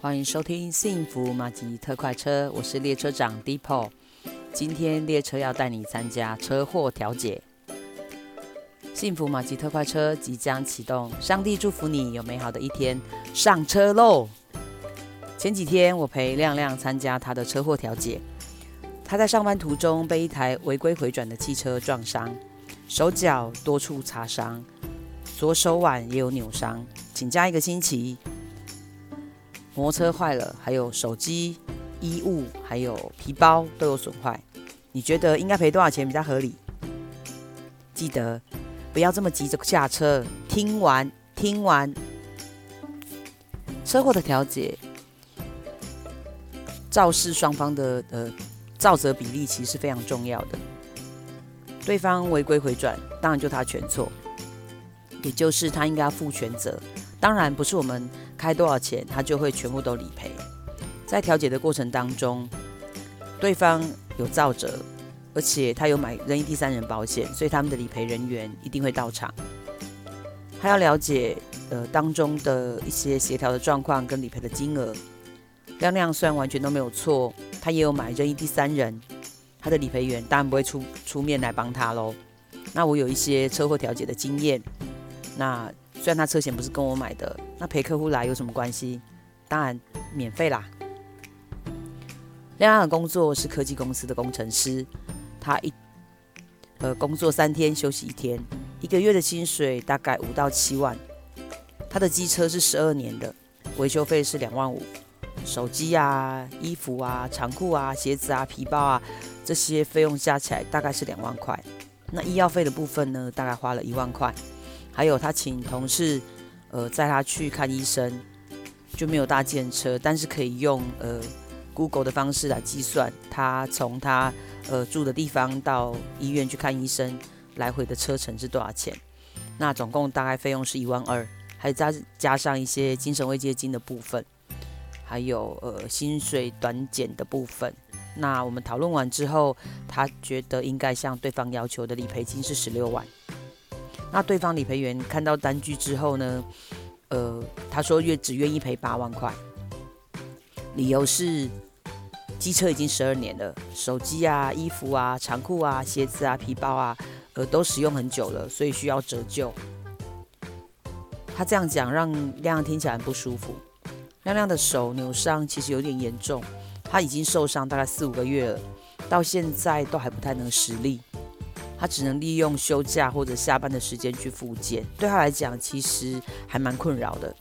欢迎收听幸福马吉特快车，我是列车长 Deepo。今天列车要带你参加车祸调解。幸福马吉特快车即将启动，上帝祝福你有美好的一天，上车喽！前几天我陪亮亮参加他的车祸调解，他在上班途中被一台违规回转的汽车撞伤，手脚多处擦伤，左手腕也有扭伤，请假一个星期。摩托车坏了，还有手机、衣物，还有皮包都有损坏。你觉得应该赔多少钱比较合理？记得不要这么急着下车，听完听完。车祸的调解，肇事双方的呃肇责比例其实是非常重要的。对方违规回转，当然就他全错，也就是他应该要负全责。当然不是我们开多少钱，他就会全部都理赔。在调解的过程当中，对方有肇责，而且他有买任意第三人保险，所以他们的理赔人员一定会到场。他要了解呃当中的一些协调的状况跟理赔的金额。亮亮虽然完全都没有错，他也有买任意第三人，他的理赔员当然不会出出面来帮他喽。那我有一些车祸调解的经验，那。虽然他车险不是跟我买的，那陪客户来有什么关系？当然免费啦。亮亮的工作是科技公司的工程师，他一呃工作三天休息一天，一个月的薪水大概五到七万。他的机车是十二年的，维修费是两万五。手机啊、衣服啊、长裤啊、鞋子啊、皮包啊这些费用加起来大概是两万块。那医药费的部分呢，大概花了一万块。还有他请同事，呃，载他去看医生，就没有搭计程车，但是可以用呃 Google 的方式来计算，他从他呃住的地方到医院去看医生，来回的车程是多少钱？那总共大概费用是一万二，还加加上一些精神慰藉金的部分，还有呃薪水短减的部分。那我们讨论完之后，他觉得应该向对方要求的理赔金是十六万。那对方理赔员看到单据之后呢，呃，他说愿只愿意赔八万块，理由是机车已经十二年了，手机啊、衣服啊、长裤啊、鞋子啊、皮包啊，呃，都使用很久了，所以需要折旧。他这样讲让亮亮听起来很不舒服。亮亮的手扭伤其实有点严重，他已经受伤大概四五个月了，到现在都还不太能实力。他只能利用休假或者下班的时间去复健，对他来讲其实还蛮困扰的，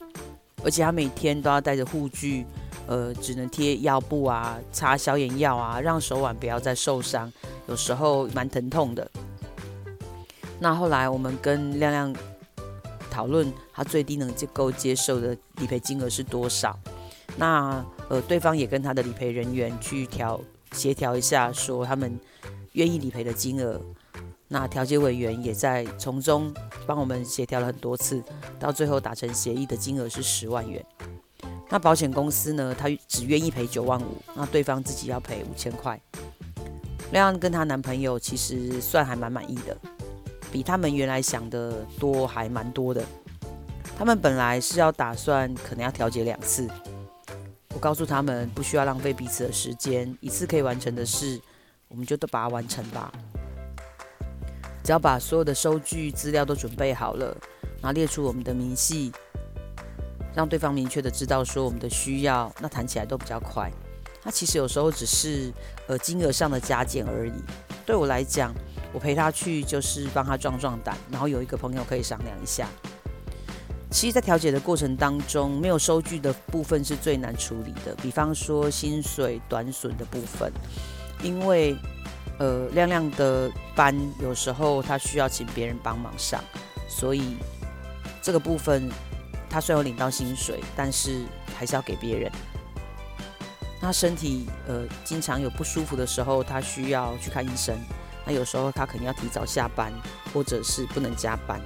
而且他每天都要带着护具，呃，只能贴药布啊，擦消炎药啊，让手腕不要再受伤，有时候蛮疼痛的。那后来我们跟亮亮讨论，他最低能够接受的理赔金额是多少？那呃，对方也跟他的理赔人员去调协调一下，说他们愿意理赔的金额。那调解委员也在从中帮我们协调了很多次，到最后达成协议的金额是十万元。那保险公司呢，他只愿意赔九万五，那对方自己要赔五千块。亮亮跟她男朋友其实算还蛮满意的，比他们原来想的多还蛮多的。他们本来是要打算可能要调解两次，我告诉他们不需要浪费彼此的时间，一次可以完成的事，我们就都把它完成吧。只要把所有的收据资料都准备好了，然后列出我们的明细，让对方明确的知道说我们的需要，那谈起来都比较快。那其实有时候只是呃金额上的加减而已。对我来讲，我陪他去就是帮他壮壮胆，然后有一个朋友可以商量一下。其实，在调解的过程当中，没有收据的部分是最难处理的，比方说薪水短损的部分，因为。呃，亮亮的班有时候他需要请别人帮忙上，所以这个部分他虽然有领到薪水，但是还是要给别人。那身体呃经常有不舒服的时候，他需要去看医生。那有时候他可能要提早下班，或者是不能加班。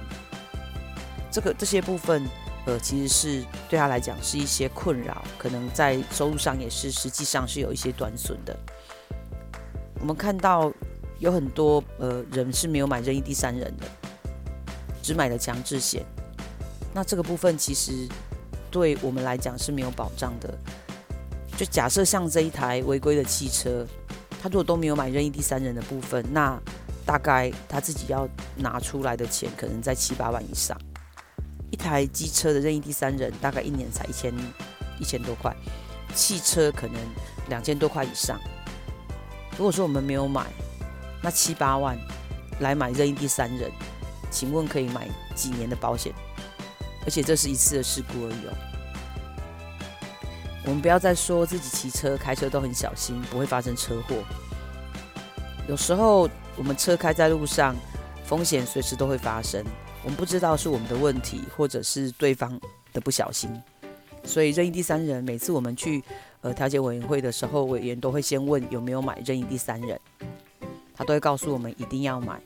这个这些部分呃其实是对他来讲是一些困扰，可能在收入上也是实际上是有一些短损的。我们看到有很多呃人是没有买任意第三人的，只买了强制险。那这个部分其实对我们来讲是没有保障的。就假设像这一台违规的汽车，他如果都没有买任意第三人的部分，那大概他自己要拿出来的钱可能在七八万以上。一台机车的任意第三人大概一年才一千一千多块，汽车可能两千多块以上。如果说我们没有买，那七八万来买任意第三人，请问可以买几年的保险？而且这是一次的事故而已哦。我们不要再说自己骑车、开车都很小心，不会发生车祸。有时候我们车开在路上，风险随时都会发生。我们不知道是我们的问题，或者是对方的不小心。所以任意第三人，每次我们去呃调解委员会的时候，委员都会先问有没有买任意第三人，他都会告诉我们一定要买。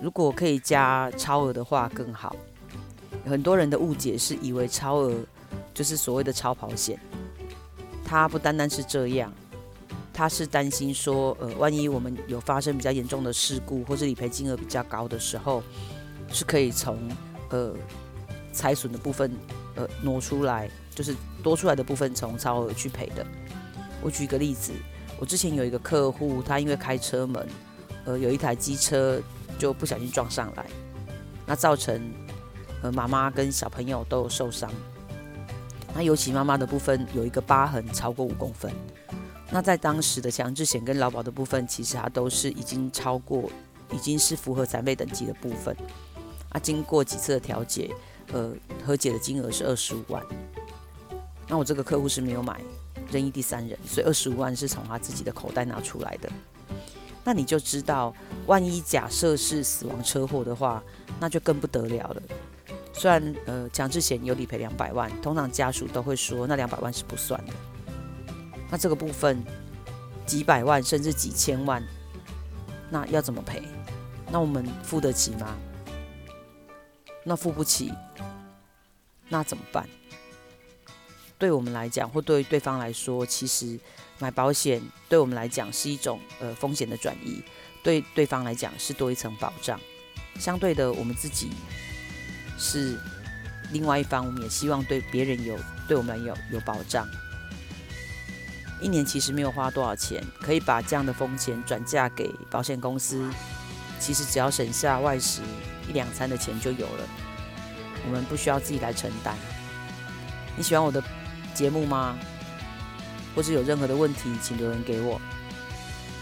如果可以加超额的话更好。很多人的误解是以为超额就是所谓的超跑险。他不单单是这样，他是担心说，呃，万一我们有发生比较严重的事故，或是理赔金额比较高的时候，是可以从呃财损的部分呃挪出来，就是多出来的部分从超额去赔的。我举一个例子，我之前有一个客户，他因为开车门，呃，有一台机车就不小心撞上来，那造成呃妈妈跟小朋友都有受伤。那尤其妈妈的部分有一个疤痕超过五公分，那在当时的强制险跟劳保的部分，其实它都是已经超过，已经是符合残废等级的部分。啊，经过几次的调解，呃，和解的金额是二十五万。那我这个客户是没有买任意第三人，所以二十五万是从他自己的口袋拿出来的。那你就知道，万一假设是死亡车祸的话，那就更不得了了。虽然呃强制险有理赔两百万，通常家属都会说那两百万是不算的。那这个部分几百万甚至几千万，那要怎么赔？那我们付得起吗？那付不起，那怎么办？对我们来讲，或对对方来说，其实买保险对我们来讲是一种呃风险的转移，对对方来讲是多一层保障。相对的，我们自己。是另外一方，我们也希望对别人有，对我们有有保障。一年其实没有花多少钱，可以把这样的风险转嫁给保险公司，其实只要省下外食一两餐的钱就有了，我们不需要自己来承担。你喜欢我的节目吗？或是有任何的问题，请留言给我。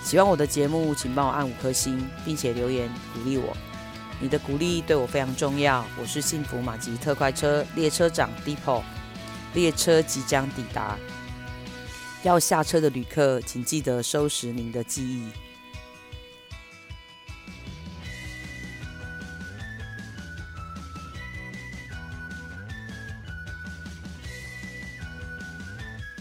喜欢我的节目，请帮我按五颗星，并且留言鼓励我。你的鼓励对我非常重要。我是幸福马吉特快车列车长 Depot，列车即将抵达，要下车的旅客，请记得收拾您的记忆。